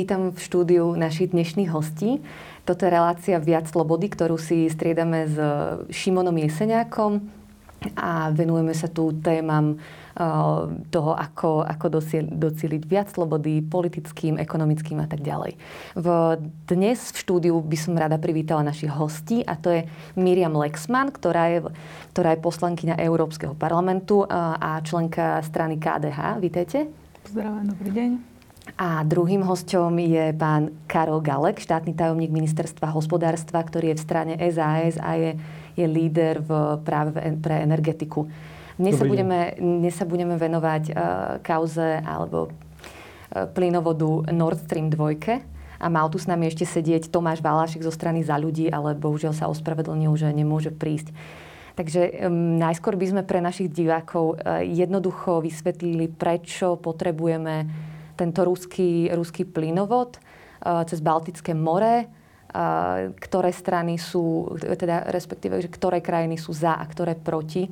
Vítam v štúdiu našich dnešných hostí. Toto je relácia Viac slobody, ktorú si striedame s Šimonom Jeseniakom a venujeme sa tu témam toho, ako, ako docieliť viac slobody politickým, ekonomickým a tak ďalej. V, dnes v štúdiu by som rada privítala našich hostí a to je Miriam Lexman, ktorá je, ktorá je poslankyňa Európskeho parlamentu a členka strany KDH. Vítejte. Pozdravujem, dobrý deň. A druhým hosťom je pán Karol Galek, štátny tajomník ministerstva hospodárstva, ktorý je v strane SAS a je, je líder v práve pre energetiku. Dnes sa, budeme, dnes sa budeme venovať uh, kauze alebo uh, plynovodu Nord Stream 2. A mal tu s nami ešte sedieť Tomáš Valášek zo strany za ľudí, ale bohužiaľ sa ospravedlnil, že nemôže prísť. Takže um, najskôr by sme pre našich divákov uh, jednoducho vysvetlili, prečo potrebujeme tento ruský, ruský plynovod uh, cez Baltické more, uh, ktoré strany sú, teda respektíve, že ktoré krajiny sú za a ktoré proti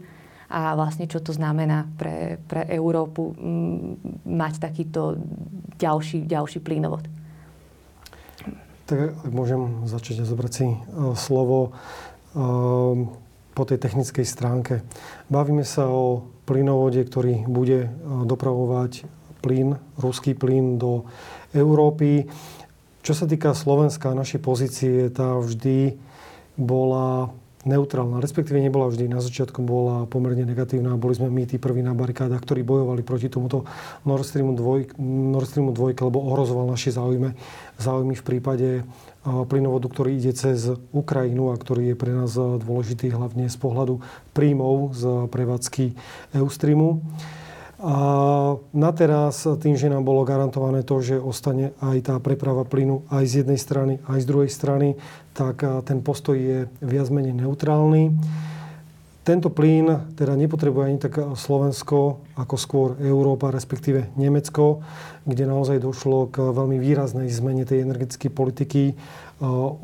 a vlastne čo to znamená pre, pre Európu m, mať takýto ďalší, ďalší plynovod. Tak ak môžem začať a zobrať si uh, slovo po tej technickej stránke. Bavíme sa o plynovode, ktorý bude dopravovať plyn, ruský plyn do Európy. Čo sa týka Slovenska a našej pozície, tá vždy bola neutrálna, respektíve nebola vždy. Na začiatku bola pomerne negatívna. Boli sme my tí prví na barikádach, ktorí bojovali proti tomuto Nord Streamu 2, Nord Streamu 2 lebo ohrozoval naše záujmy, záujmy v prípade plynovodu, ktorý ide cez Ukrajinu a ktorý je pre nás dôležitý hlavne z pohľadu príjmov z prevádzky Eustreamu. A na teraz, tým, že nám bolo garantované to, že ostane aj tá preprava plynu aj z jednej strany, aj z druhej strany, tak ten postoj je viac menej neutrálny. Tento plyn teda nepotrebuje ani tak Slovensko, ako skôr Európa, respektíve Nemecko, kde naozaj došlo k veľmi výraznej zmene tej energetickej politiky.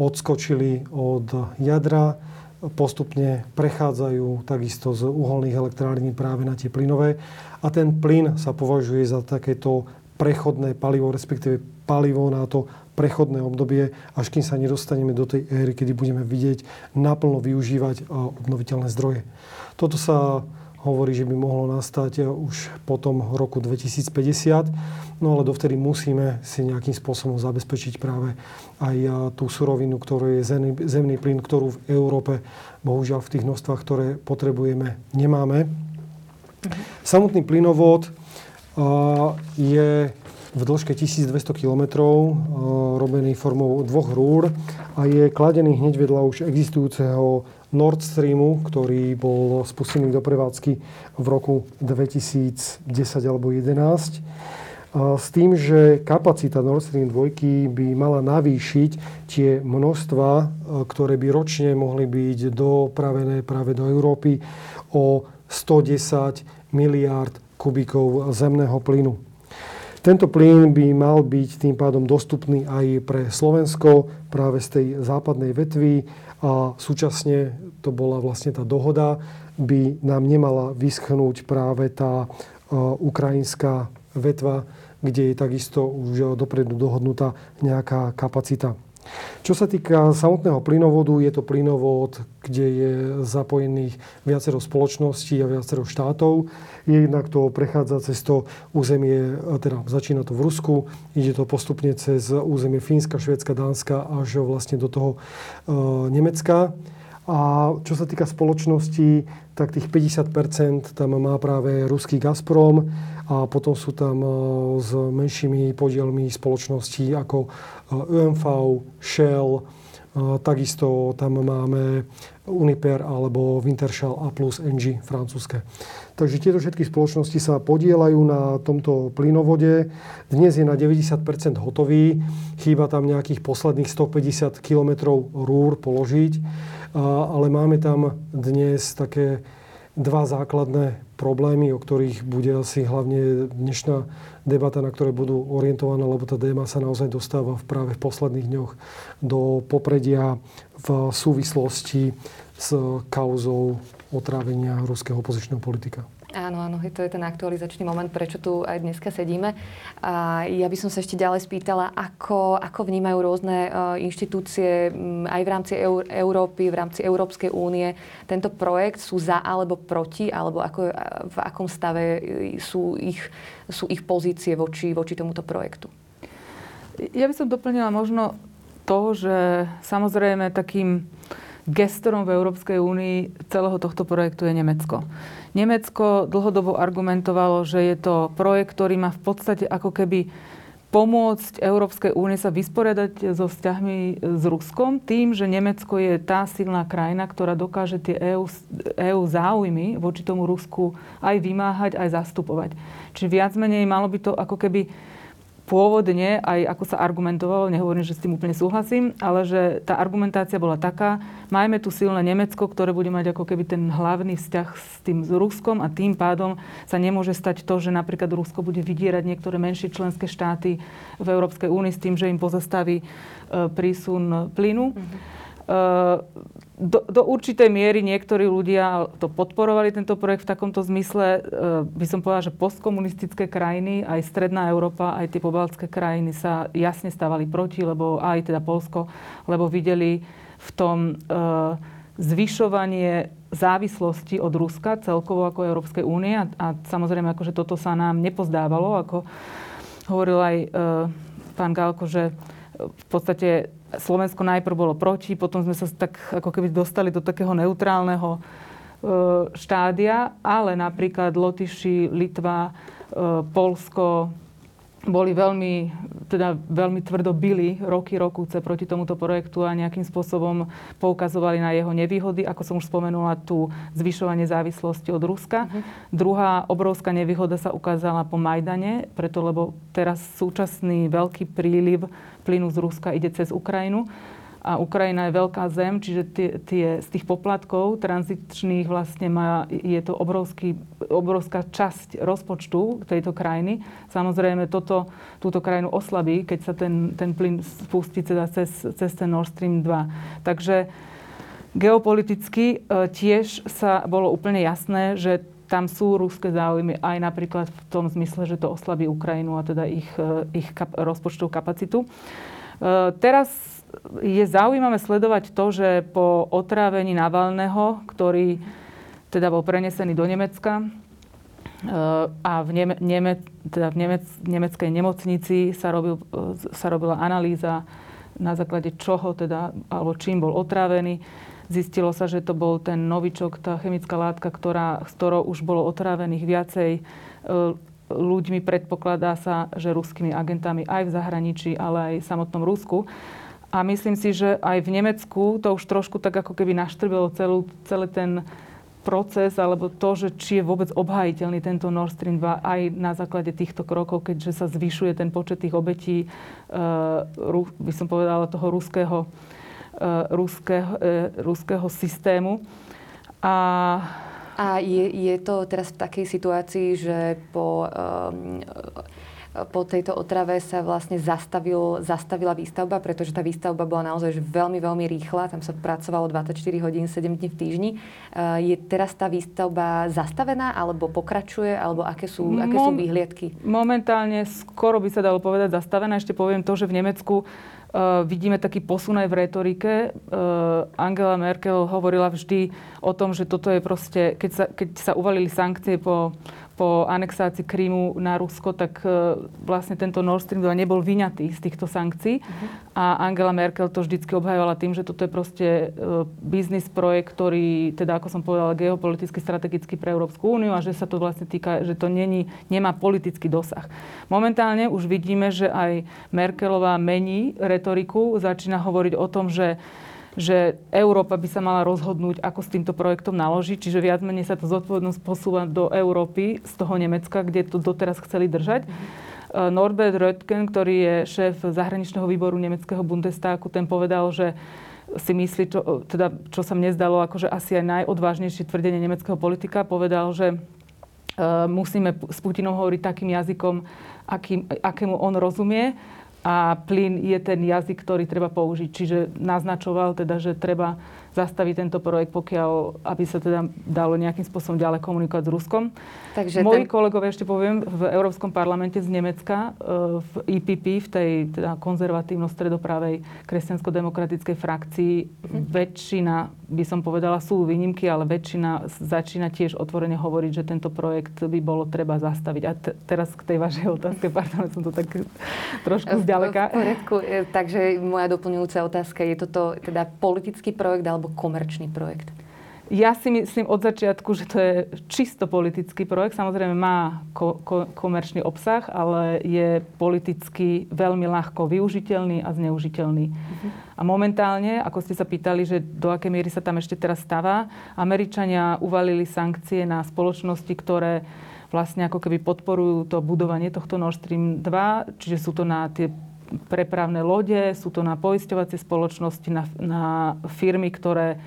Odskočili od jadra, postupne prechádzajú takisto z uholných elektrární práve na tie plynové. A ten plyn sa považuje za takéto prechodné palivo, respektíve palivo na to prechodné obdobie, až kým sa nedostaneme do tej éry, kedy budeme vidieť naplno využívať obnoviteľné zdroje. Toto sa hovorí, že by mohlo nastať už po tom roku 2050. No ale dovtedy musíme si nejakým spôsobom zabezpečiť práve aj tú surovinu, ktorú je zemný, zemný plyn, ktorú v Európe bohužiaľ v tých množstvách, ktoré potrebujeme, nemáme. Samotný plynovod je v dĺžke 1200 km robený formou dvoch rúr a je kladený hneď vedľa už existujúceho Nord Streamu, ktorý bol spustený do prevádzky v roku 2010 alebo 2011. S tým, že kapacita Nord Stream 2 by mala navýšiť tie množstva, ktoré by ročne mohli byť dopravené práve do Európy o 110 miliárd kubíkov zemného plynu. Tento plyn by mal byť tým pádom dostupný aj pre Slovensko práve z tej západnej vetvy a súčasne to bola vlastne tá dohoda, by nám nemala vyschnúť práve tá e, ukrajinská vetva, kde je takisto už dopredu dohodnutá nejaká kapacita. Čo sa týka samotného plynovodu, je to plynovod, kde je zapojených viacero spoločností a viacero štátov. Jednak to prechádza cez to územie, teda začína to v Rusku, ide to postupne cez územie Fínska, Švédska, Dánska až vlastne do toho e, Nemecka. A čo sa týka spoločnosti, tak tých 50% tam má práve ruský Gazprom a potom sú tam e, s menšími podielmi spoločností ako UMV, Shell, takisto tam máme Uniper alebo Wintershall a plus NG francúzske. Takže tieto všetky spoločnosti sa podielajú na tomto plynovode. Dnes je na 90% hotový. Chýba tam nejakých posledných 150 km rúr položiť. Ale máme tam dnes také dva základné problémy, o ktorých bude asi hlavne dnešná debata, na ktoré budú orientované, lebo tá téma sa naozaj dostáva v práve v posledných dňoch do popredia v súvislosti s kauzou otrávenia ruského opozičného politika. Áno, áno, to je ten aktualizačný moment, prečo tu aj dneska sedíme. A ja by som sa ešte ďalej spýtala, ako, ako vnímajú rôzne uh, inštitúcie aj v rámci Eur- Európy, v rámci Európskej únie tento projekt, sú za alebo proti, alebo ako, v akom stave sú ich, sú ich pozície voči, voči tomuto projektu? Ja by som doplnila možno to, že samozrejme takým gestorom v Európskej únii celého tohto projektu je Nemecko. Nemecko dlhodobo argumentovalo, že je to projekt, ktorý má v podstate ako keby pomôcť Európskej únie sa vysporiadať so vzťahmi s Ruskom tým, že Nemecko je tá silná krajina, ktorá dokáže tie EU, EU záujmy voči tomu Rusku aj vymáhať, aj zastupovať. Čiže viac menej malo by to ako keby pôvodne, aj ako sa argumentovalo, nehovorím, že s tým úplne súhlasím, ale že tá argumentácia bola taká, majme tu silné Nemecko, ktoré bude mať ako keby ten hlavný vzťah s tým s Ruskom a tým pádom sa nemôže stať to, že napríklad Rusko bude vydierať niektoré menšie členské štáty v Európskej únii s tým, že im pozastaví e, prísun plynu. Mm-hmm. Do, do určitej miery niektorí ľudia to podporovali, tento projekt v takomto zmysle. By som povedala, že postkomunistické krajiny, aj Stredná Európa, aj tie pobaltské krajiny sa jasne stávali proti, lebo aj teda Polsko, lebo videli v tom zvyšovanie závislosti od Ruska celkovo ako Európskej únie a, a samozrejme akože toto sa nám nepozdávalo, ako hovoril aj e, pán Galko, že v podstate Slovensko najprv bolo proti, potom sme sa tak ako keby dostali do takého neutrálneho e, štádia, ale napríklad Lotyši, Litva, e, Polsko boli veľmi, teda veľmi tvrdo byli roky, rokúce proti tomuto projektu a nejakým spôsobom poukazovali na jeho nevýhody. Ako som už spomenula, tu zvyšovanie závislosti od Ruska. Uh-huh. Druhá obrovská nevýhoda sa ukázala po Majdane, preto lebo teraz súčasný veľký príliv plynu z Ruska ide cez Ukrajinu. A Ukrajina je veľká zem, čiže tie, tie, z tých poplatkov tranzičných vlastne má, je to obrovský, obrovská časť rozpočtu tejto krajiny. Samozrejme, toto, túto krajinu oslabí, keď sa ten, ten plyn spustí teda cez, cez ten Nord Stream 2. Takže geopoliticky e, tiež sa bolo úplne jasné, že tam sú ruské záujmy aj napríklad v tom zmysle, že to oslabí Ukrajinu a teda ich, e, ich kap, rozpočtovú kapacitu. E, teraz je zaujímavé sledovať to, že po otrávení Navalného, ktorý teda bol prenesený do Nemecka e, a v, Neme, Neme, teda v Nemec, nemeckej nemocnici sa, robil, sa robila analýza na základe čoho teda, alebo čím bol otrávený. Zistilo sa, že to bol ten novičok, tá chemická látka, ktorá, s ktorou už bolo otrávených viacej ľuďmi, predpokladá sa, že ruskými agentami aj v zahraničí, ale aj v samotnom Rusku. A myslím si, že aj v Nemecku to už trošku tak ako keby naštrbilo celú, celý ten proces, alebo to, že či je vôbec obhajiteľný tento Nord Stream 2 aj na základe týchto krokov, keďže sa zvyšuje ten počet tých obetí, uh, by som povedala, toho ruského, uh, ruského, uh, ruského systému. A a je, je to teraz v takej situácii, že po, um, po tejto otrave sa vlastne zastavil, zastavila výstavba, pretože tá výstavba bola naozaj veľmi, veľmi rýchla. Tam sa pracovalo 24 hodín, 7 dní v týždni. Uh, je teraz tá výstavba zastavená, alebo pokračuje, alebo aké sú, aké sú výhliadky? Momentálne skoro by sa dalo povedať zastavená. Ešte poviem to, že v Nemecku Uh, vidíme taký posun aj v retorike. Uh, Angela Merkel hovorila vždy o tom, že toto je proste, keď sa, keď sa uvalili sankcie po po anexácii Krímu na Rusko, tak e, vlastne tento Nord Stream 2 nebol vyňatý z týchto sankcií. Uh-huh. A Angela Merkel to vždycky obhajovala tým, že toto je proste e, biznis projekt, ktorý, teda ako som povedala, geopoliticky strategický pre Európsku úniu a že sa to vlastne týka, že to není, nemá politický dosah. Momentálne už vidíme, že aj Merkelová mení retoriku, začína hovoriť o tom, že že Európa by sa mala rozhodnúť, ako s týmto projektom naložiť. Čiže viac menej sa to zodpovednosť posúva do Európy z toho Nemecka, kde to doteraz chceli držať. Mm-hmm. Norbert Röttgen, ktorý je šéf zahraničného výboru nemeckého Bundestagu, ten povedal, že si myslí, čo, teda, čo sa mne zdalo akože asi aj najodvážnejšie tvrdenie nemeckého politika, povedal, že uh, musíme s Putinom hovoriť takým jazykom, akým, akému on rozumie a plyn je ten jazyk, ktorý treba použiť. Čiže naznačoval teda, že treba zastaviť tento projekt, pokiaľ, aby sa teda dalo nejakým spôsobom ďalej komunikovať s Ruskom. Takže Moji ten... kolegovia, ešte poviem, v Európskom parlamente z Nemecka, e, v EPP, v tej teda konzervatívno-stredopravej kresťansko-demokratickej frakcii, hm. väčšina, by som povedala, sú výnimky, ale väčšina začína tiež otvorene hovoriť, že tento projekt by bolo treba zastaviť. A t- teraz k tej vašej otázke, pardon, som to tak trošku zďaleka. V poriadku, e, takže moja doplňujúca otázka, je toto teda politický projekt alebo alebo komerčný projekt? Ja si myslím od začiatku, že to je čisto politický projekt. Samozrejme má ko- ko- komerčný obsah, ale je politicky veľmi ľahko využiteľný a zneužiteľný. Uh-huh. A momentálne, ako ste sa pýtali, že do akej miery sa tam ešte teraz stáva, Američania uvalili sankcie na spoločnosti, ktoré vlastne ako keby podporujú to budovanie tohto Nord Stream 2, čiže sú to na tie prepravné lode, sú to na poisťovacie spoločnosti, na, na firmy, ktoré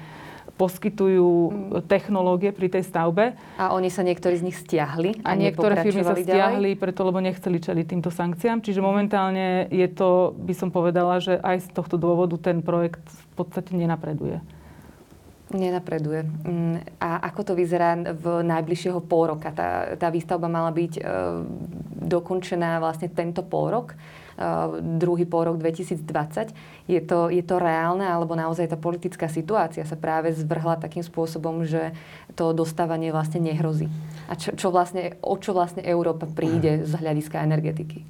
poskytujú mm. technológie pri tej stavbe. A oni sa niektorí z nich stiahli a, a niektoré firmy sa stiahli, ďalej? preto lebo nechceli čeliť týmto sankciám. Čiže momentálne je to, by som povedala, že aj z tohto dôvodu ten projekt v podstate nenapreduje. Nenapreduje. Mm, a ako to vyzerá v najbližšieho pol roka? Tá, tá výstavba mala byť e, dokončená vlastne tento pol rok. Eh, druhý pol rok 2020. Je to, je to reálne, alebo naozaj tá politická situácia sa práve zvrhla takým spôsobom, že to dostávanie vlastne nehrozí? A čo, čo vlastne, o čo vlastne Európa príde z hľadiska energetiky?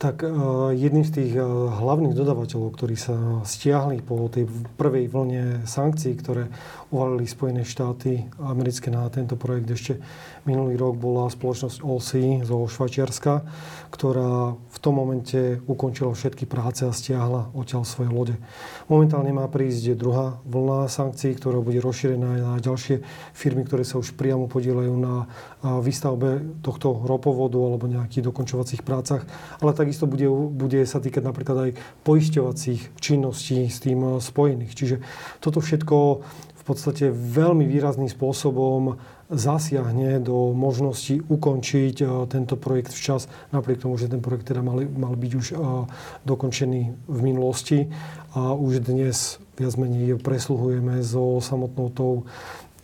Tak eh, jedným z tých eh, hlavných dodavateľov, ktorí sa stiahli po tej prvej vlne sankcií, ktoré uvalili Spojené štáty americké na tento projekt ešte minulý rok, bola spoločnosť Allsea zo Švajčiarska, ktorá v tom momente ukončila všetky práce a stiahla odtiaľ svoje lode. Momentálne má prísť druhá vlna sankcií, ktorá bude rozšírená aj na ďalšie firmy, ktoré sa už priamo podielajú na výstavbe tohto ropovodu alebo nejakých dokončovacích prácach. Ale takisto bude, bude sa týkať napríklad aj poisťovacích činností s tým spojených. Čiže toto všetko podstate veľmi výrazným spôsobom zasiahne do možnosti ukončiť e, tento projekt včas, napriek tomu, že ten projekt teda mal, mal byť už e, dokončený v minulosti. A už dnes viac menej presluhujeme so samotnou tou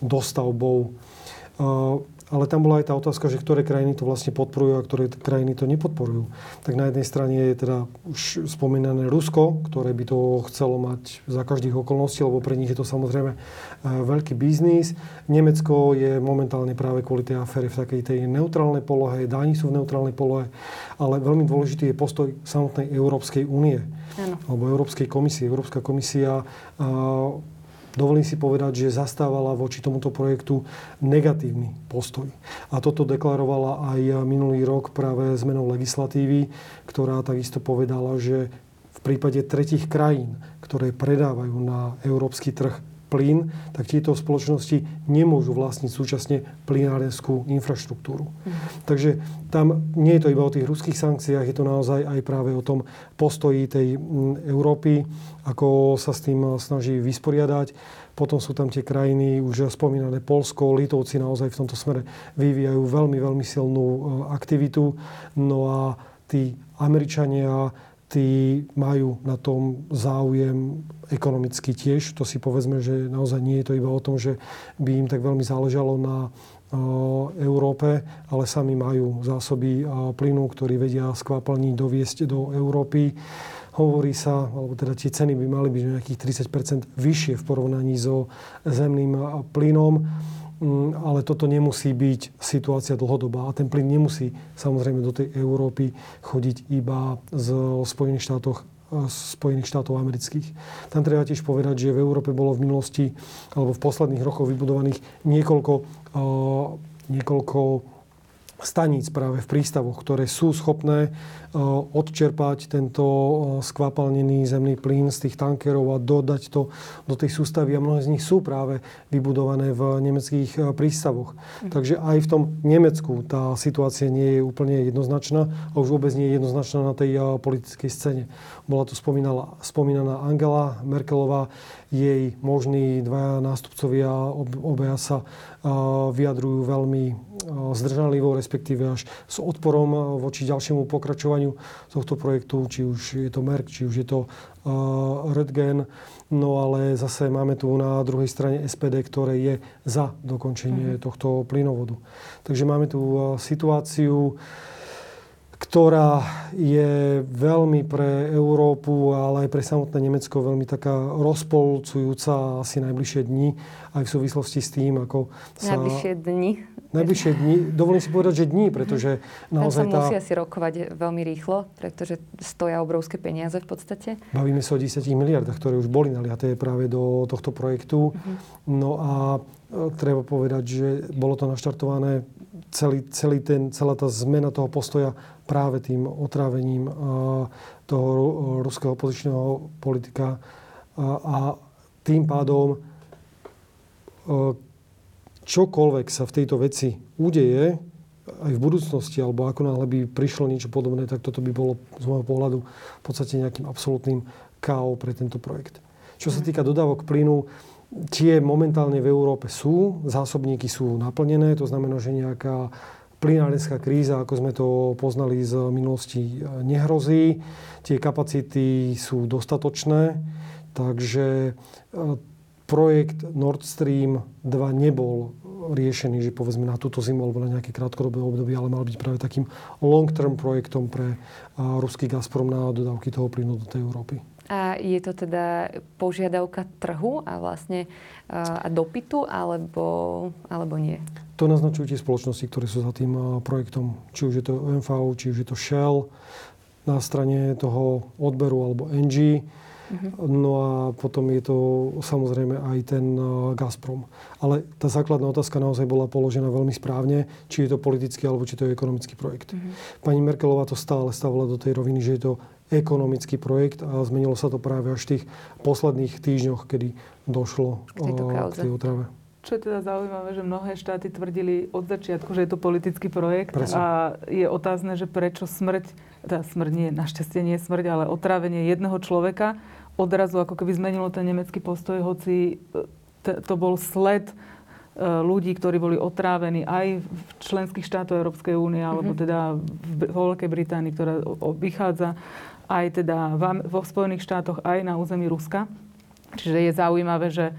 dostavbou. E, ale tam bola aj tá otázka, že ktoré krajiny to vlastne podporujú a ktoré krajiny to nepodporujú. Tak na jednej strane je teda už spomínané Rusko, ktoré by to chcelo mať za každých okolností, lebo pre nich je to samozrejme e, veľký biznis. Nemecko je momentálne práve kvôli tej afére v takej tej neutrálnej polohe, Dáni sú v neutrálnej polohe, ale veľmi dôležitý je postoj samotnej Európskej únie. Alebo Európskej komisie. Európska komisia uh, dovolím si povedať, že zastávala voči tomuto projektu negatívny postoj. A toto deklarovala aj minulý rok práve zmenou legislatívy, ktorá takisto povedala, že v prípade tretich krajín, ktoré predávajú na európsky trh plyn, tak tieto spoločnosti nemôžu vlastniť súčasne plynárenskú infraštruktúru. Mm. Takže tam nie je to iba o tých ruských sankciách, je to naozaj aj práve o tom postoji tej Európy, ako sa s tým snaží vysporiadať. Potom sú tam tie krajiny, už spomínané Polsko, Litovci naozaj v tomto smere vyvíjajú veľmi, veľmi silnú e, aktivitu. No a tí Američania tí majú na tom záujem ekonomicky tiež. To si povedzme, že naozaj nie je to iba o tom, že by im tak veľmi záležalo na Európe, ale sami majú zásoby plynu, ktorý vedia skvapalní doviesť do Európy. Hovorí sa, alebo teda tie ceny by mali byť nejakých 30% vyššie v porovnaní so zemným plynom. Mm, ale toto nemusí byť situácia dlhodobá. A ten plyn nemusí samozrejme do tej Európy chodiť iba z Spojených štátoch Spojených štátov amerických. Tam treba tiež povedať, že v Európe bolo v minulosti alebo v posledných rokoch vybudovaných niekoľko, niekoľko staníc práve v prístavoch, ktoré sú schopné odčerpať tento eh, skvapalnený zemný plyn z tých tankerov a dodať to do tej sústavy. A mnohé z nich sú práve vybudované v nemeckých eh, prístavoch. Mm. Takže aj v tom Nemecku tá situácia nie je úplne jednoznačná a už vôbec nie je jednoznačná na tej politickej scéne. Bola tu spomínaná Angela Merkelová, jej možní dvaja nástupcovia obaja sa vyjadrujú veľmi zdržanlivo, respektíve až s odporom voči ďalšiemu pokračovaniu tohto projektu, či už je to Merck, či už je to Redgen. No ale zase máme tu na druhej strane SPD, ktoré je za dokončenie mm-hmm. tohto plynovodu. Takže máme tu situáciu, ktorá je veľmi pre Európu, ale aj pre samotné Nemecko veľmi taká rozpolcujúca asi najbližšie dni, aj v súvislosti s tým, ako sa... Najbližšie dni? Najbližšie dni, dovolím si povedať, že dni, pretože naozaj Tam sa musia si rokovať veľmi rýchlo, pretože stoja obrovské peniaze v podstate. Bavíme sa o 10 miliardách, ktoré už boli naliaté práve do tohto projektu. Uh-huh. No a e, treba povedať, že bolo to naštartované celý, celý ten, celá tá zmena toho postoja práve tým otrávením toho ruského opozičného politika a tým pádom čokoľvek sa v tejto veci udeje, aj v budúcnosti, alebo ako náhle by prišlo niečo podobné, tak toto by bolo z môjho pohľadu v podstate nejakým absolútnym KO pre tento projekt. Čo sa týka dodávok plynu, tie momentálne v Európe sú, zásobníky sú naplnené, to znamená, že nejaká plynárenská kríza, ako sme to poznali z minulosti, nehrozí. Tie kapacity sú dostatočné, takže e, projekt Nord Stream 2 nebol riešený, že povedzme na túto zimu alebo na nejaké krátkodobé obdobie, ale mal byť práve takým long-term projektom pre ruský Gazprom na dodávky toho plynu do tej Európy. A je to teda požiadavka trhu a vlastne a dopytu, alebo, alebo nie? To naznačujú tie spoločnosti, ktoré sú za tým projektom. Či už je to OMV, či už je to Shell na strane toho odberu alebo NG. Uh-huh. No a potom je to samozrejme aj ten Gazprom. Ale tá základná otázka naozaj bola položená veľmi správne, či je to politický alebo či to je ekonomický projekt. Uh-huh. Pani Merkelová to stále stávala do tej roviny, že je to ekonomický projekt a zmenilo sa to práve až v tých posledných týždňoch, kedy došlo k, k tej otrave. Čo je teda zaujímavé, že mnohé štáty tvrdili od začiatku, že je to politický projekt Presne. a je otázne, že prečo smrť, teda smrť nie, našťastie nie smrť, ale otrávenie jedného človeka odrazu ako keby zmenilo ten nemecký postoj, hoci e, to bol sled e, ľudí, ktorí boli otrávení aj v členských štátoch Európskej únie, alebo mm-hmm. teda v Veľkej Británii, ktorá vychádza aj teda vo Spojených štátoch, aj na území Ruska. Čiže je zaujímavé, že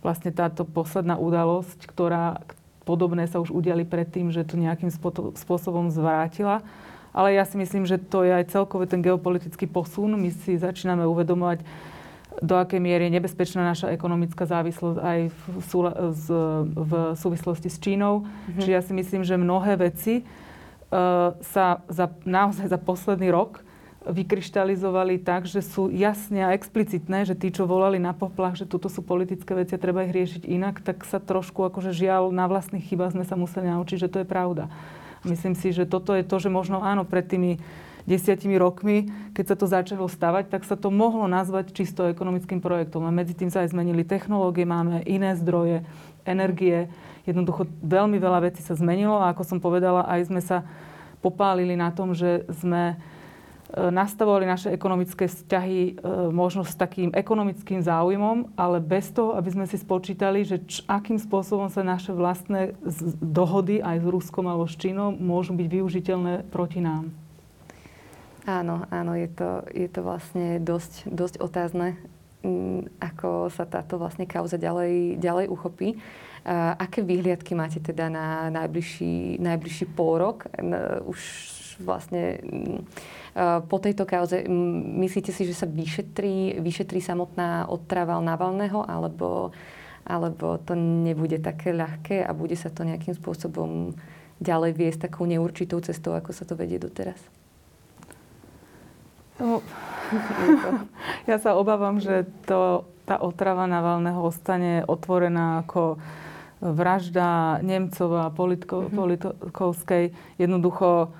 vlastne táto posledná udalosť, ktorá podobné sa už udiali predtým, že to nejakým spôsobom zvrátila. Ale ja si myslím, že to je aj celkový ten geopolitický posun. My si začíname uvedomovať, do akej miery je nebezpečná naša ekonomická závislosť aj v, v, v súvislosti s Čínou. Mm-hmm. Čiže ja si myslím, že mnohé veci uh, sa za, naozaj za posledný rok vykryštalizovali tak, že sú jasne a explicitné, že tí, čo volali na poplach, že toto sú politické veci a treba ich riešiť inak, tak sa trošku akože žiaľ na vlastných chybách sme sa museli naučiť, že to je pravda. Myslím si, že toto je to, že možno áno, pred tými desiatimi rokmi, keď sa to začalo stavať, tak sa to mohlo nazvať čisto ekonomickým projektom. A medzi tým sa aj zmenili technológie, máme iné zdroje, energie. Jednoducho veľmi veľa vecí sa zmenilo a ako som povedala, aj sme sa popálili na tom, že sme nastavovali naše ekonomické vzťahy e, možno s takým ekonomickým záujmom, ale bez toho, aby sme si spočítali, že č, akým spôsobom sa naše vlastné dohody aj s Ruskom alebo s Čínou môžu byť využiteľné proti nám. Áno, áno, je to, je to vlastne dosť, dosť otázne, ako sa táto vlastne kauza ďalej, ďalej uchopí. A aké výhliadky máte teda na najbližší, najbližší pôl rok? Už vlastne Eh, po tejto kauze myslíte si, že sa vyšetrí, vyšetrí samotná odtrava Navalného, alebo, alebo to nebude také ľahké a bude sa to nejakým spôsobom ďalej viesť takou neurčitou cestou, ako sa to vedie doteraz? No, ja sa obávam, že to, tá otrava Navalného ostane otvorená ako vražda Nemcova, Politko, mm-hmm. Politkovskej. Jednoducho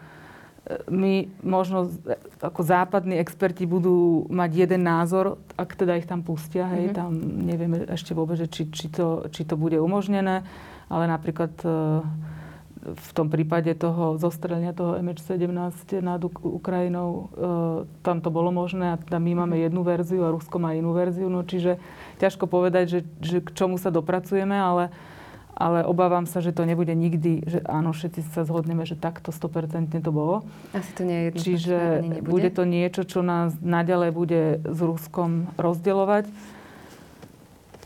my možno ako západní experti budú mať jeden názor, ak teda ich tam pustia, hej, mm-hmm. tam nevieme ešte vôbec, či, či, to, či to bude umožnené, ale napríklad e, v tom prípade toho zostrelenia toho MH17 nad Ukrajinou, e, tam to bolo možné a tam my máme jednu verziu a Rusko má inú verziu. No čiže ťažko povedať, že, že k čomu sa dopracujeme, ale, ale obávam sa, že to nebude nikdy, že áno, všetci sa zhodneme, že takto 100% to bolo. Asi to nie je jedno. Čiže bude to niečo, čo nás naďalej bude s Ruskom rozdeľovať.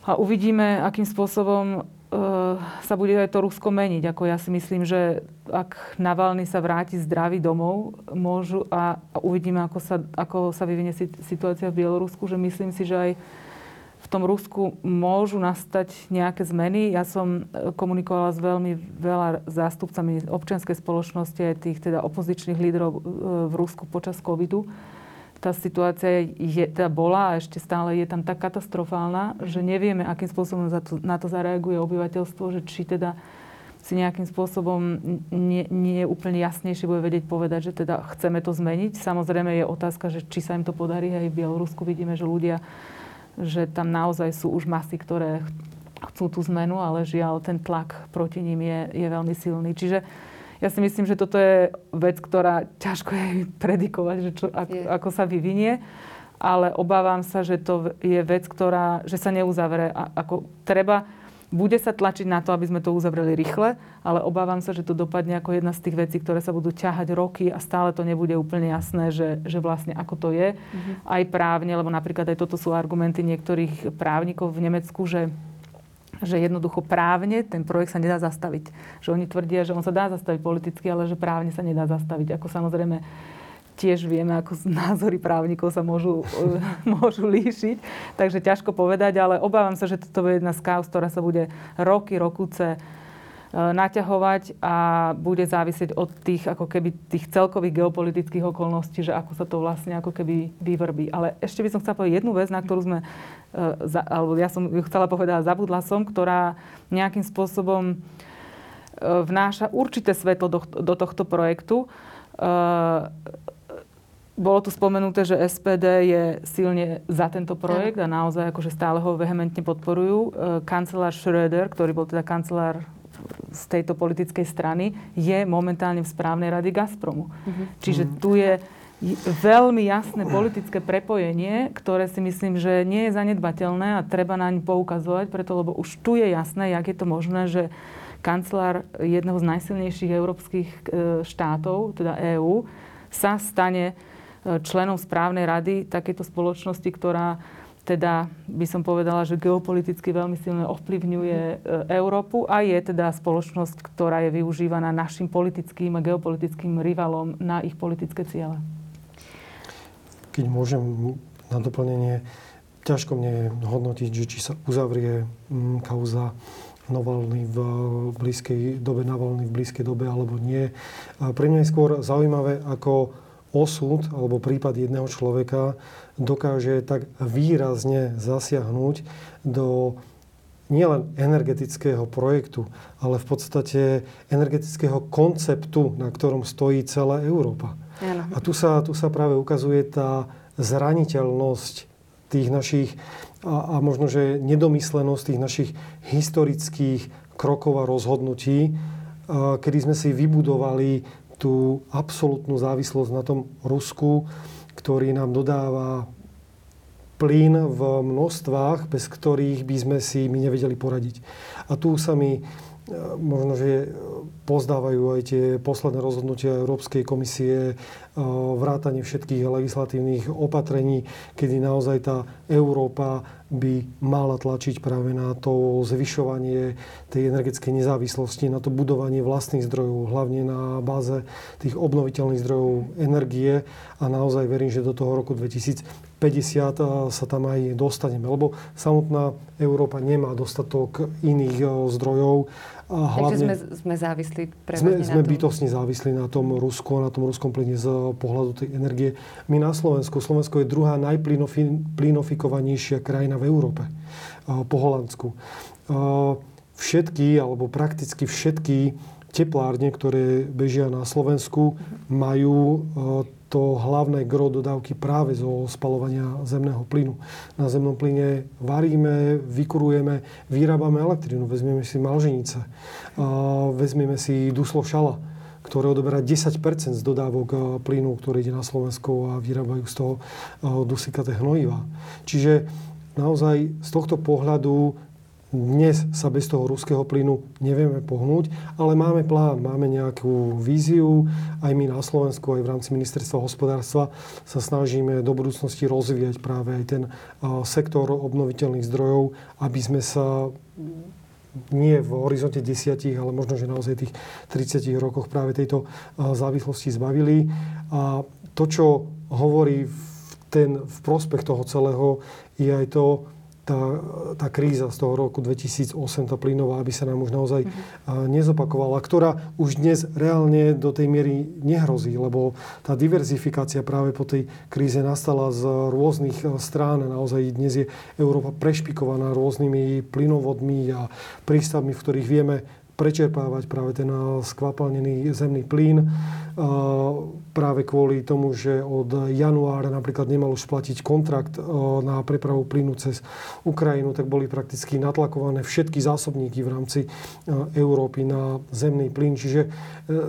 A uvidíme, akým spôsobom Eh, sa bude aj to Rusko meniť. Ako ja si myslím, že ak Navalny sa vráti zdravý domov, môžu a, a uvidíme, ako sa, ako sa vyvinie situácia v Bielorusku, že myslím si, že aj tom Rusku môžu nastať nejaké zmeny. Ja som eh, komunikovala s veľmi veľa zástupcami občianskej spoločnosti aj tých teda opozičných lídrov eh, v Rusku počas covidu tá situácia je, teda bola a ešte stále je tam tak katastrofálna, že nevieme, akým spôsobom to, na to zareaguje obyvateľstvo, že či teda si nejakým spôsobom nie, nie je úplne jasnejšie bude vedieť povedať, že teda chceme to zmeniť. Samozrejme je otázka, že či sa im to podarí. Aj v Bielorusku vidíme, že ľudia, že tam naozaj sú už masy, ktoré chcú tú zmenu, ale žiaľ, ten tlak proti ním je, je veľmi silný. Čiže ja si myslím, že toto je vec, ktorá ťažko je predikovať, že čo, ako, ako sa vyvinie, ale obávam sa, že to je vec, ktorá, že sa neuzavre. A, ako treba, bude sa tlačiť na to, aby sme to uzavreli rýchle, ale obávam sa, že to dopadne ako jedna z tých vecí, ktoré sa budú ťahať roky a stále to nebude úplne jasné, že, že vlastne ako to je. Mm-hmm. Aj právne, lebo napríklad aj toto sú argumenty niektorých právnikov v Nemecku, že že jednoducho právne ten projekt sa nedá zastaviť. Že oni tvrdia, že on sa dá zastaviť politicky, ale že právne sa nedá zastaviť. Ako samozrejme tiež vieme, ako názory právnikov sa môžu, môžu líšiť. Takže ťažko povedať, ale obávam sa, že toto je jedna z kauz, ktorá sa bude roky, rokuce E, naťahovať a bude závisieť od tých, ako keby tých celkových geopolitických okolností, že ako sa to vlastne ako keby vyvrbí. Ale ešte by som chcela povedať jednu vec, na ktorú sme, e, alebo ja som ju chcela povedať, zabudla som, ktorá nejakým spôsobom e, vnáša určité svetlo do, do tohto projektu. Bolo tu spomenuté, že SPD je silne za tento projekt a naozaj akože stále ho vehementne podporujú. Kancelár Schröder, ktorý bol teda kancelár z tejto politickej strany je momentálne v správnej rady Gazpromu. Uh-huh. Čiže tu je veľmi jasné politické prepojenie, ktoré si myslím, že nie je zanedbateľné a treba naň poukazovať, preto lebo už tu je jasné, jak je to možné, že kancelár jedného z najsilnejších európskych e, štátov, teda EÚ, sa stane e, členom správnej rady takéto spoločnosti, ktorá teda by som povedala, že geopoliticky veľmi silne ovplyvňuje e, Európu a je teda spoločnosť, ktorá je využívaná našim politickým a geopolitickým rivalom na ich politické ciele. Keď môžem na doplnenie, ťažko mne hodnotiť, že či sa uzavrie mm, kauza Navalny v blízkej dobe, Navalny v blízkej dobe alebo nie. Pre mňa je skôr zaujímavé, ako osud alebo prípad jedného človeka dokáže tak výrazne zasiahnuť do nielen energetického projektu, ale v podstate energetického konceptu, na ktorom stojí celá Európa. Ano. A tu sa, tu sa práve ukazuje tá zraniteľnosť tých našich a, a možno, že nedomyslenosť tých našich historických krokov a rozhodnutí, kedy sme si vybudovali tú absolútnu závislosť na tom Rusku, ktorý nám dodáva plyn v množstvách, bez ktorých by sme si my nevedeli poradiť. A tu sa mi E, možno, že pozdávajú aj tie posledné rozhodnutia Európskej komisie, e, vrátanie všetkých legislatívnych opatrení, kedy naozaj tá Európa by mala tlačiť práve na to zvyšovanie tej energetickej nezávislosti, na to budovanie vlastných zdrojov, hlavne na báze tých obnoviteľných zdrojov energie. A naozaj verím, že do toho roku 2050 e, sa tam aj dostaneme, lebo samotná Európa nemá dostatok iných zdrojov a hlavne, Takže sme, sme závislí sme, sme bytosne závislí na tom Rusku a na tom ruskom plyne z pohľadu tej energie. My na Slovensku, Slovensko je druhá najplynofikovanejšia krajina v Európe po Holandsku. Všetky, alebo prakticky všetky teplárne, ktoré bežia na Slovensku, majú e, to hlavné gro dodávky práve zo spalovania zemného plynu. Na zemnom plyne varíme, vykurujeme, vyrábame elektrínu. Vezmeme si Malženice, vezmeme si Duslov Šala, ktoré odoberá 10 z dodávok e, plynu, ktorý ide na Slovensko a vyrábajú z toho e, dusikaté hnojiva. Čiže naozaj z tohto pohľadu dnes sa bez toho ruského plynu nevieme pohnúť, ale máme plán, máme nejakú víziu. Aj my na Slovensku, aj v rámci ministerstva hospodárstva sa snažíme do budúcnosti rozvíjať práve aj ten sektor obnoviteľných zdrojov, aby sme sa nie v horizonte desiatich, ale možno, že naozaj tých 30 rokoch práve tejto závislosti zbavili. A to, čo hovorí ten, v prospech toho celého, je aj to, tá, tá kríza z toho roku 2008, tá plynová, aby sa nám už naozaj mm-hmm. nezopakovala, ktorá už dnes reálne do tej miery nehrozí, lebo tá diverzifikácia práve po tej kríze nastala z rôznych strán. Naozaj dnes je Európa prešpikovaná rôznymi plynovodmi a prístavmi, v ktorých vieme prečerpávať práve ten skvapalnený zemný plyn práve kvôli tomu, že od januára napríklad nemal už platiť kontrakt na prepravu plynu cez Ukrajinu, tak boli prakticky natlakované všetky zásobníky v rámci Európy na zemný plyn. Čiže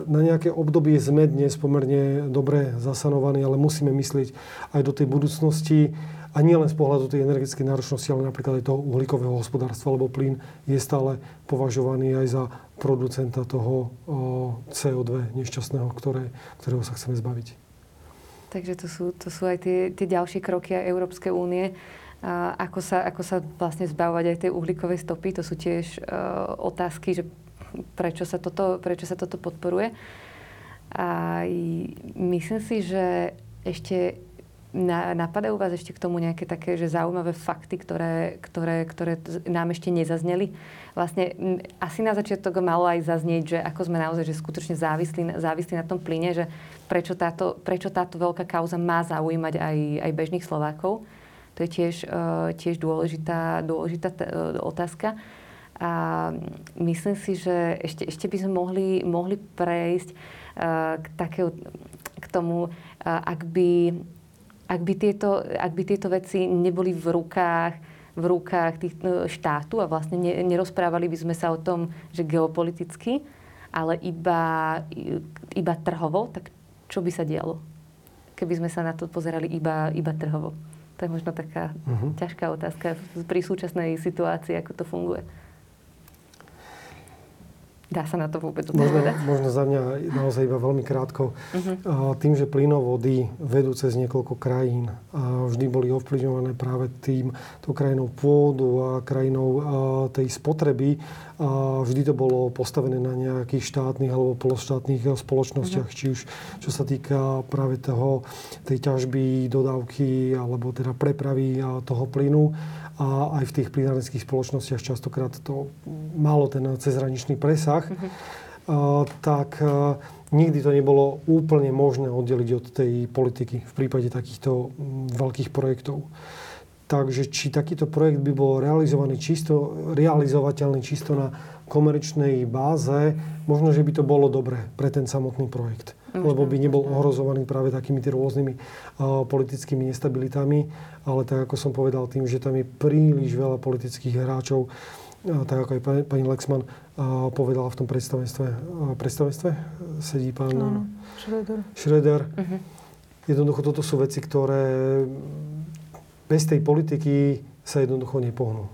na nejaké obdobie sme dnes pomerne dobre zasanovaní, ale musíme myslieť aj do tej budúcnosti a nie len z pohľadu tej energetickej náročnosti, ale napríklad aj toho uhlíkového hospodárstva, lebo plyn je stále považovaný aj za producenta toho CO2 nešťastného, ktoré, ktorého sa chceme zbaviť. Takže to sú, to sú aj tie, tie ďalšie kroky aj Európskej únie. A ako, sa, ako sa vlastne zbavovať aj tej uhlíkovej stopy, to sú tiež uh, otázky, že prečo sa toto, prečo sa toto podporuje. A myslím si, že ešte na, napadajú vás ešte k tomu nejaké také že zaujímavé fakty, ktoré, ktoré, ktoré nám ešte nezazneli? Vlastne asi na začiatok malo aj zaznieť, že ako sme naozaj že skutočne závislí, závislí na tom plyne, že prečo táto, prečo táto veľká kauza má zaujímať aj, aj bežných Slovákov. To je tiež, uh, tiež dôležitá, dôležitá t- uh, otázka. A myslím si, že ešte, ešte by sme mohli, mohli prejsť uh, k, takého, k tomu, uh, ak by ak by tieto, ak by tieto veci neboli v rukách, v rukách tých no, štátu a vlastne ne, nerozprávali by sme sa o tom, že geopoliticky, ale iba, iba trhovo, tak čo by sa dialo? Keby sme sa na to pozerali iba, iba trhovo. To je možno taká uh-huh. ťažká otázka pri súčasnej situácii, ako to funguje. Dá sa na to vôbec? Možno, možno za mňa naozaj iba veľmi krátko. Uh-huh. Tým, že plynovody vedú cez niekoľko krajín a vždy boli ovplyvňované práve tým, tou krajinou pôdu a krajinou tej spotreby, a vždy to bolo postavené na nejakých štátnych alebo pološtátnych spoločnostiach, uh-huh. či už čo sa týka práve toho, tej ťažby, dodávky alebo teda prepravy toho plynu a aj v tých plinárenských spoločnostiach častokrát to malo ten cezhraničný presah, a, tak a, nikdy to nebolo úplne možné oddeliť od tej politiky v prípade takýchto veľkých projektov. Takže či takýto projekt by bol realizovaný čisto, realizovateľný čisto na komerčnej báze, možno, že by to bolo dobre pre ten samotný projekt. Lebo by nebol ohrozovaný práve takými rôznymi politickými nestabilitami ale tak ako som povedal, tým, že tam je príliš veľa politických hráčov, tak ako aj pani Lexman povedala v tom predstavenstve. predstavenstve sedí pán no, Schröder. Schröder. Uh-huh. Jednoducho toto sú veci, ktoré bez tej politiky sa jednoducho nepohnú.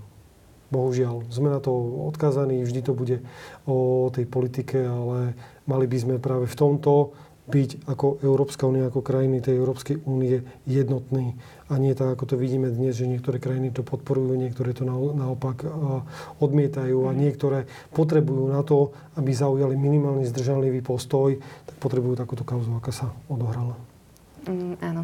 Bohužiaľ, sme na to odkázaní, vždy to bude o tej politike, ale mali by sme práve v tomto byť ako Európska únia, ako krajiny tej Európskej únie jednotný. A nie tak, ako to vidíme dnes, že niektoré krajiny to podporujú, niektoré to naopak odmietajú a niektoré potrebujú na to, aby zaujali minimálny zdržanlivý postoj, tak potrebujú takúto kauzu, aká sa odohrala. Mm, áno.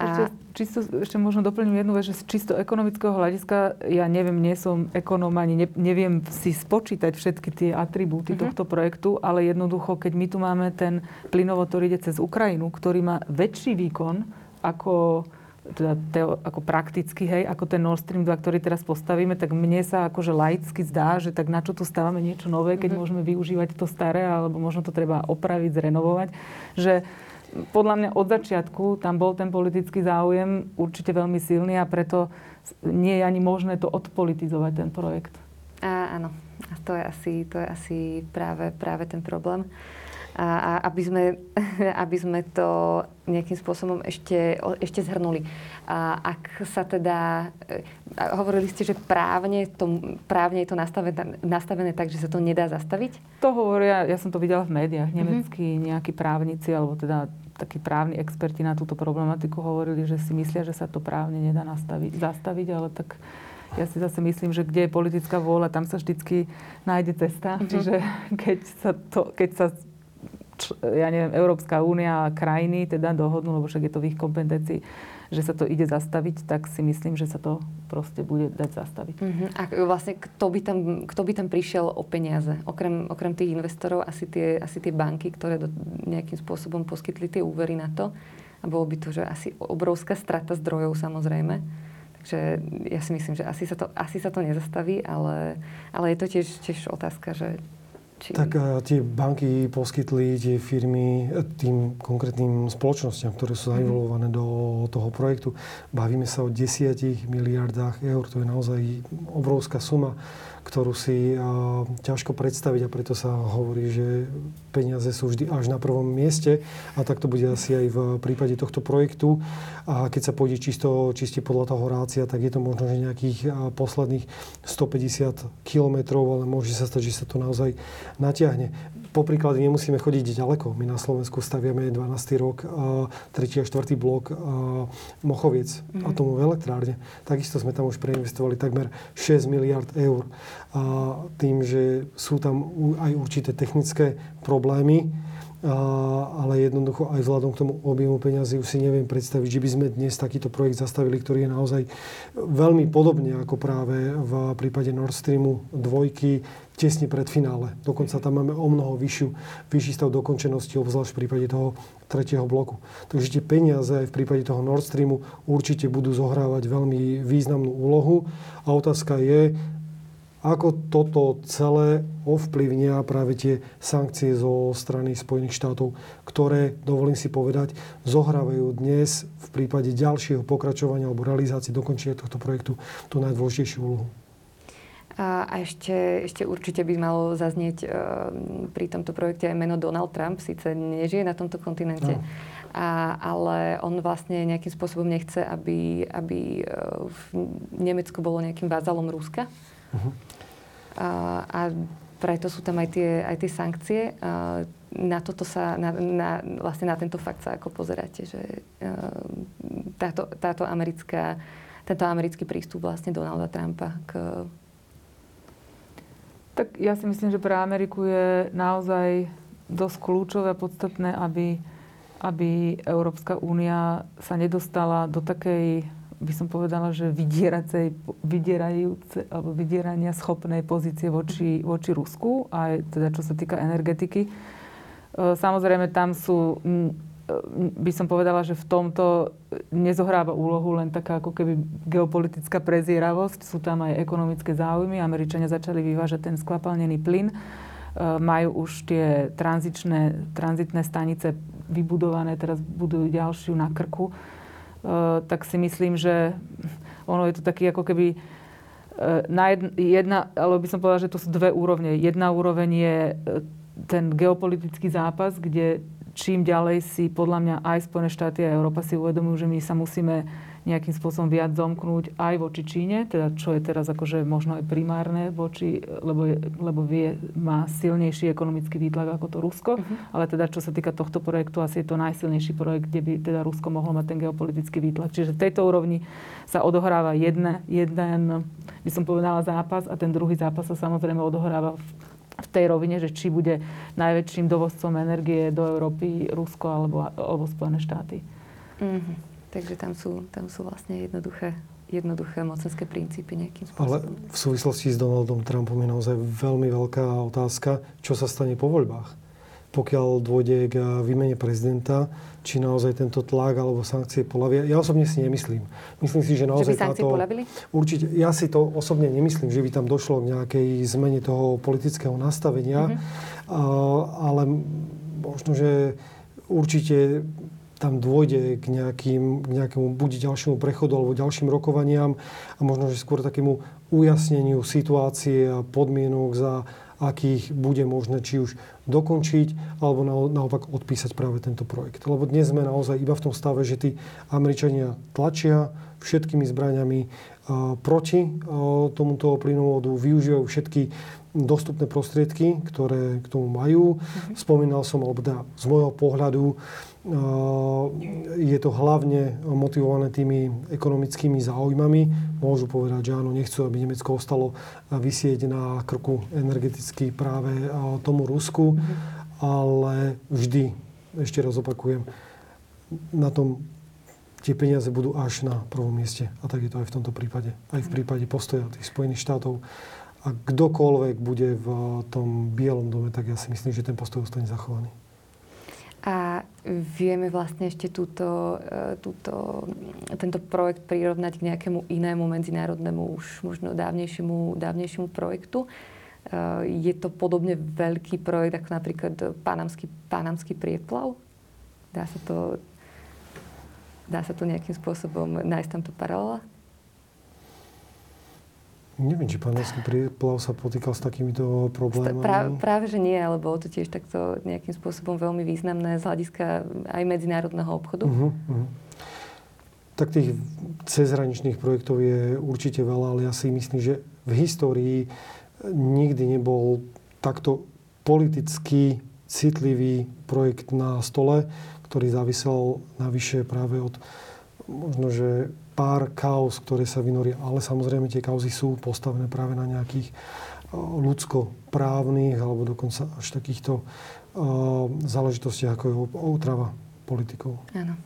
A... Čisto, ešte možno doplním jednu vec, že z čisto ekonomického hľadiska, ja neviem, nie som ekonóm, ani ne, neviem si spočítať všetky tie atribúty uh-huh. tohto projektu, ale jednoducho, keď my tu máme ten plynovod, ktorý ide cez Ukrajinu, ktorý má väčší výkon ako teda teo, ako prakticky, hej, ako ten Nord Stream 2, ktorý teraz postavíme, tak mne sa akože laicky zdá, že tak na čo tu stávame niečo nové, keď mm-hmm. môžeme využívať to staré, alebo možno to treba opraviť, zrenovovať. Že podľa mňa od začiatku tam bol ten politický záujem určite veľmi silný a preto nie je ani možné to odpolitizovať, ten projekt. A, áno, a to je asi, to je asi práve, práve ten problém. A, a aby, sme, aby sme to nejakým spôsobom ešte, ešte zhrnuli. A ak sa teda, e, hovorili ste, že právne, to, právne je to nastavené, nastavené tak, že sa to nedá zastaviť? To hovoria, ja som to videla v médiách, mhm. nemeckí mm-hmm. nejakí právnici, alebo teda takí právni experti na túto problematiku hovorili, že si myslia, že sa to právne nedá nastaviť, zastaviť, ale tak ja si zase myslím, že kde je politická vôľa, tam sa vždycky nájde cesta. Mm-hmm. Čiže keď sa, to, keď sa ja neviem, Európska únia a krajiny teda dohodnú, lebo však je to v ich kompetencii, že sa to ide zastaviť, tak si myslím, že sa to proste bude dať zastaviť. Uh-huh. A vlastne kto by, tam, kto by tam prišiel o peniaze? Okrem, okrem tých investorov asi tie, asi tie banky, ktoré do, nejakým spôsobom poskytli tie úvery na to. A bolo by to, že asi obrovská strata zdrojov samozrejme. Takže ja si myslím, že asi sa to, asi sa to nezastaví, ale, ale je to tiež, tiež otázka, že či... Tak uh, tie banky poskytli tie firmy e, tým konkrétnym spoločnosťam, ktoré sú mhm. zainvolované do toho projektu. Bavíme sa o desiatich miliardách eur. To je naozaj obrovská suma ktorú si uh, ťažko predstaviť a preto sa hovorí, že peniaze sú vždy až na prvom mieste a tak to bude asi aj v prípade tohto projektu. A keď sa pôjde čisto, čisto podľa toho rácia, tak je to možno, že nejakých uh, posledných 150 kilometrov, ale môže sa stať, že sa to naozaj natiahne. Po príklade nemusíme chodiť ďaleko. My na Slovensku staviame 12. rok, 3. a 4. blok Mochoviec, mm-hmm. atomovej elektrárne. Takisto sme tam už preinvestovali takmer 6 miliard eur. A tým, že sú tam aj určité technické problémy, ale jednoducho aj vzhľadom k tomu objemu peňazí už si neviem predstaviť, že by sme dnes takýto projekt zastavili, ktorý je naozaj veľmi podobne ako práve v prípade Nord Streamu 2 tesne pred finále. Dokonca tam máme o mnoho vyššiu, vyšší stav dokončenosti, obzvlášť v prípade toho tretieho bloku. Takže tie peniaze aj v prípade toho Nord Streamu určite budú zohrávať veľmi významnú úlohu. A otázka je, ako toto celé ovplyvnia práve tie sankcie zo strany Spojených štátov, ktoré, dovolím si povedať, zohrávajú dnes v prípade ďalšieho pokračovania alebo realizácie dokončenia tohto projektu tú najdôležitejšiu úlohu. A, a ešte, ešte určite by malo zaznieť uh, pri tomto projekte aj meno Donald Trump. Síce nežije na tomto kontinente, no. a, ale on vlastne nejakým spôsobom nechce, aby, aby uh, v Nemecku bolo nejakým vázalom Ruska. Uh-huh. A, a preto sú tam aj tie, aj tie sankcie. A na toto sa, na, na, vlastne na tento fakt sa ako pozeráte, že táto, táto americká, tento americký prístup vlastne Donalda Trumpa k... Tak ja si myslím, že pre Ameriku je naozaj dosť kľúčové a podstatné, aby, aby Európska únia sa nedostala do takej by som povedala, že vydieracej, vydierajúce, alebo vydierania schopnej pozície voči, voči Rusku, aj teda čo sa týka energetiky. E, samozrejme, tam sú, by som povedala, že v tomto nezohráva úlohu len taká ako keby geopolitická prezieravosť. Sú tam aj ekonomické záujmy. Američania začali vyvážať ten skvapalnený plyn. E, majú už tie tranzičné, tranzitné stanice vybudované, teraz budujú ďalšiu na Krku Eh, tak si myslím, že ono je to taký ako keby eh, na jedna, jedna, ale by som povedala, že to sú dve úrovne. Jedna úroveň je ten geopolitický zápas, kde čím ďalej si podľa mňa aj Spojené štáty a Európa si uvedomujú, že my sa musíme nejakým spôsobom viac zomknúť aj voči Číne, teda čo je teraz akože možno aj primárne voči, lebo, je, lebo vie, má silnejší ekonomický výtlak ako to Rusko, uh-huh. ale teda čo sa týka tohto projektu, asi je to najsilnejší projekt, kde by teda Rusko mohlo mať ten geopolitický výtlak. Čiže v tejto úrovni sa odohráva jedna, jeden, by som povedala, zápas a ten druhý zápas sa samozrejme odohráva v v tej rovine, že či bude najväčším dovozcom energie do Európy Rusko alebo, alebo Spojené štáty. Mm-hmm. Takže tam sú, tam sú vlastne jednoduché, jednoduché mocenské princípy nejakým spôsobom. Ale v súvislosti s Donaldom Trumpom je naozaj veľmi veľká otázka, čo sa stane po voľbách. pokiaľ dôjde k výmene prezidenta, či naozaj tento tlak alebo sankcie polavia. Ja osobne si nemyslím. Myslím si, že naozaj že by táto... polavili? Určite. Ja si to osobne nemyslím, že by tam došlo k nejakej zmene toho politického nastavenia. Mm-hmm. Uh, ale možno, že určite tam dôjde k, nejakým, k nejakému buď ďalšiemu prechodu alebo ďalším rokovaniam a možno, že skôr takému ujasneniu situácie a podmienok, za akých bude možné či už dokončiť alebo naopak odpísať práve tento projekt. Lebo dnes sme naozaj iba v tom stave, že tí Američania tlačia všetkými zbraniami proti tomuto plynovodu, využívajú všetky dostupné prostriedky, ktoré k tomu majú. Mm-hmm. Spomínal som, alebo teda z môjho pohľadu, je to hlavne motivované tými ekonomickými záujmami. Môžu povedať, že áno, nechcú, aby Nemecko ostalo vysieť na krku energeticky práve tomu Rusku, mm-hmm. ale vždy, ešte raz opakujem, na tom tie peniaze budú až na prvom mieste. A tak je to aj v tomto prípade. Aj v mhm. prípade postoja tých Spojených štátov. A kdokoľvek bude v tom Bielom dome, tak ja si myslím, že ten postoj ostane zachovaný. A vieme vlastne ešte túto, e, túto, tento projekt prirovnať k nejakému inému medzinárodnému, už možno dávnejšiemu, dávnejšiemu projektu. E, je to podobne veľký projekt ako napríklad Panamský, Panamský prieplav? Dá sa to, dá sa to nejakým spôsobom nájsť tamto paralela? Neviem, či panelský príplav sa potýkal s takýmito problémami. Prá, práve, že nie, ale bolo to tiež takto nejakým spôsobom veľmi významné z hľadiska aj medzinárodného obchodu. Uh-huh, uh-huh. Tak tých cezhraničných projektov je určite veľa, ale ja si myslím, že v histórii nikdy nebol takto politicky citlivý projekt na stole, ktorý závisel navyše práve od možno, že pár kauz, ktoré sa vynoria. Ale samozrejme tie kauzy sú postavené práve na nejakých ľudskoprávnych alebo dokonca až takýchto uh, záležitostiach, ako je útrava politikov. Áno.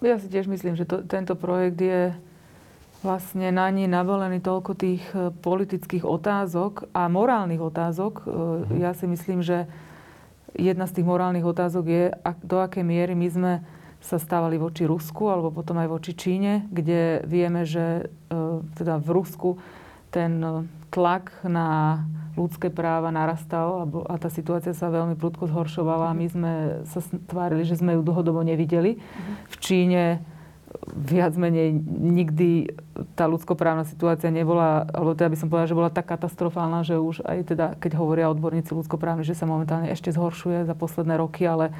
Ja si tiež myslím, že to, tento projekt je vlastne na ní navolený toľko tých e, politických otázok a morálnych otázok. Mhm. Ja si myslím, že jedna z tých morálnych otázok je, do akej miery my sme sa stávali voči Rusku alebo potom aj voči Číne, kde vieme, že e, teda v Rusku ten e, tlak na ľudské práva narastal a tá situácia sa veľmi prudko zhoršovala a my sme sa tvárili, že sme ju dlhodobo nevideli. V Číne viac menej nikdy tá ľudskoprávna situácia nebola, alebo teda by som povedala, že bola tak katastrofálna, že už aj teda, keď hovoria odborníci ľudskoprávni, že sa momentálne ešte zhoršuje za posledné roky, ale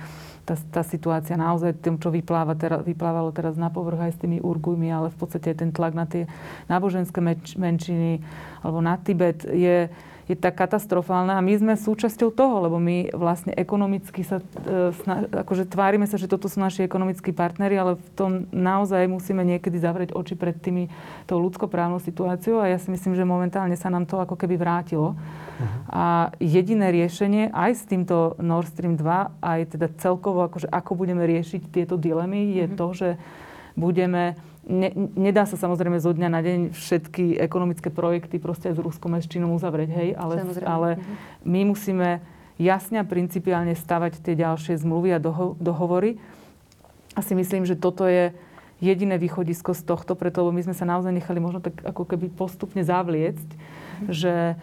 tá, tá situácia naozaj tým, čo vypláva teraz, vyplávalo teraz na povrch aj s tými Urgujmi, ale v podstate ten tlak na tie náboženské menšiny alebo na Tibet je, je tak katastrofálna a my sme súčasťou toho, lebo my vlastne ekonomicky sa, e, akože tvárime sa, že toto sú naši ekonomickí partnery, ale v tom naozaj musíme niekedy zavrieť oči pred tými, tou ľudskoprávnou situáciou a ja si myslím, že momentálne sa nám to ako keby vrátilo. Uh-huh. A jediné riešenie aj s týmto Nord Stream 2, aj teda celkovo, akože ako budeme riešiť tieto dilemy, je uh-huh. to, že budeme ne, nedá sa samozrejme zo dňa na deň všetky ekonomické projekty proste aj s Ruskom a s Čínom uzavrieť, hej, ale, ale mhm. my musíme jasne a principiálne stavať tie ďalšie zmluvy a doho- dohovory. A si myslím, že toto je jediné východisko z tohto, preto my sme sa naozaj nechali možno tak ako keby postupne zavliecť, mm. že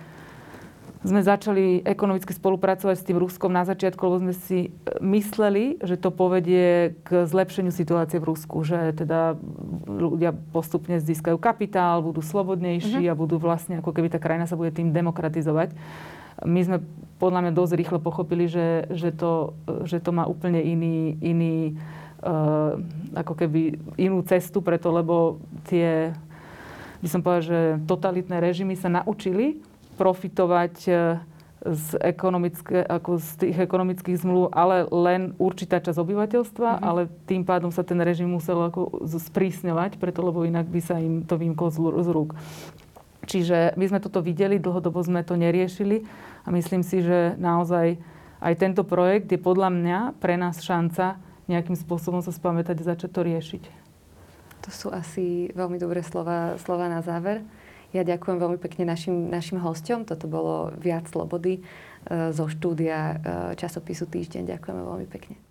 sme začali ekonomicky spolupracovať s tým Ruskom na začiatku, lebo sme si e, mysleli, že to povedie k zlepšeniu situácie v Rusku, že teda ľudia postupne získajú kapitál, budú slobodnejší uh-huh. a budú vlastne, ako keby tá krajina sa bude tým demokratizovať. My sme podľa mňa dosť rýchlo pochopili, že, že, to, že to má úplne iný, iný uh, ako keby inú cestu, preto lebo tie, by som povedala, že totalitné režimy sa naučili profitovať e, z, ekonomické, ako z tých ekonomických zmluv, ale len určitá časť obyvateľstva, mm-hmm. ale tým pádom sa ten režim musel ako sprísňovať, preto lebo inak by sa im to vymklo z, z rúk. Čiže my sme toto videli, dlhodobo sme to neriešili a myslím si, že naozaj aj tento projekt je podľa mňa pre nás šanca nejakým spôsobom sa spamätať a začať to riešiť. To sú asi veľmi dobré slova, slova na záver. Ja ďakujem veľmi pekne našim, našim hostom. Toto bolo viac slobody zo štúdia časopisu Týždeň. Ďakujeme veľmi pekne.